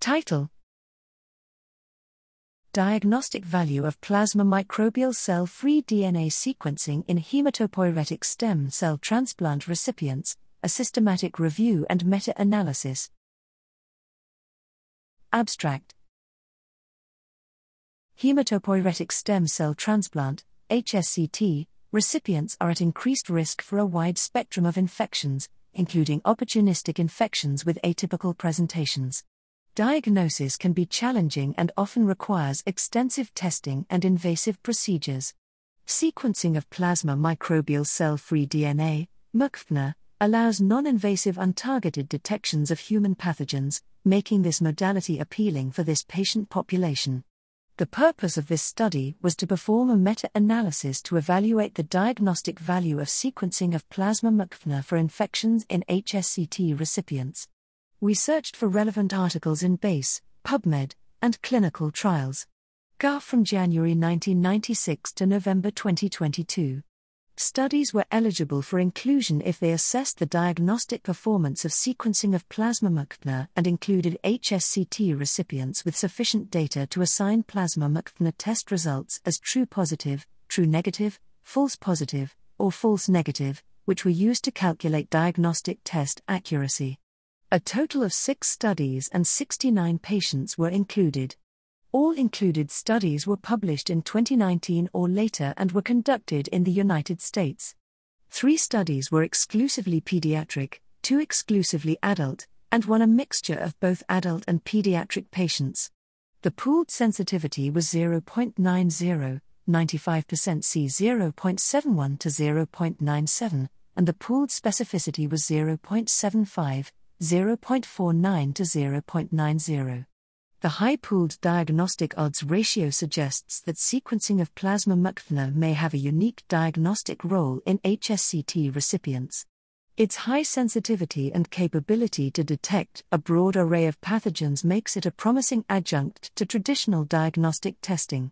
Title Diagnostic value of plasma microbial cell free DNA sequencing in hematopoietic stem cell transplant recipients, a systematic review and meta analysis. Abstract Hematopoietic stem cell transplant, HSCT, recipients are at increased risk for a wide spectrum of infections, including opportunistic infections with atypical presentations. Diagnosis can be challenging and often requires extensive testing and invasive procedures. Sequencing of plasma microbial cell free DNA, MCFDNA, allows non invasive untargeted detections of human pathogens, making this modality appealing for this patient population. The purpose of this study was to perform a meta analysis to evaluate the diagnostic value of sequencing of plasma MCFDNA for infections in HSCT recipients. We searched for relevant articles in BASE, PubMed, and clinical trials. GA from January 1996 to November 2022. Studies were eligible for inclusion if they assessed the diagnostic performance of sequencing of plasma MCFDNA and included HSCT recipients with sufficient data to assign plasma MCFDNA test results as true positive, true negative, false positive, or false negative, which were used to calculate diagnostic test accuracy. A total of six studies and 69 patients were included. All included studies were published in 2019 or later and were conducted in the United States. Three studies were exclusively pediatric, two exclusively adult, and one a mixture of both adult and pediatric patients. The pooled sensitivity was 0.90, 95% C 0.71 to 0.97, and the pooled specificity was 0.75, 0.49 to 0.90. The high pooled diagnostic odds ratio suggests that sequencing of plasma MCFDNA may have a unique diagnostic role in HSCT recipients. Its high sensitivity and capability to detect a broad array of pathogens makes it a promising adjunct to traditional diagnostic testing.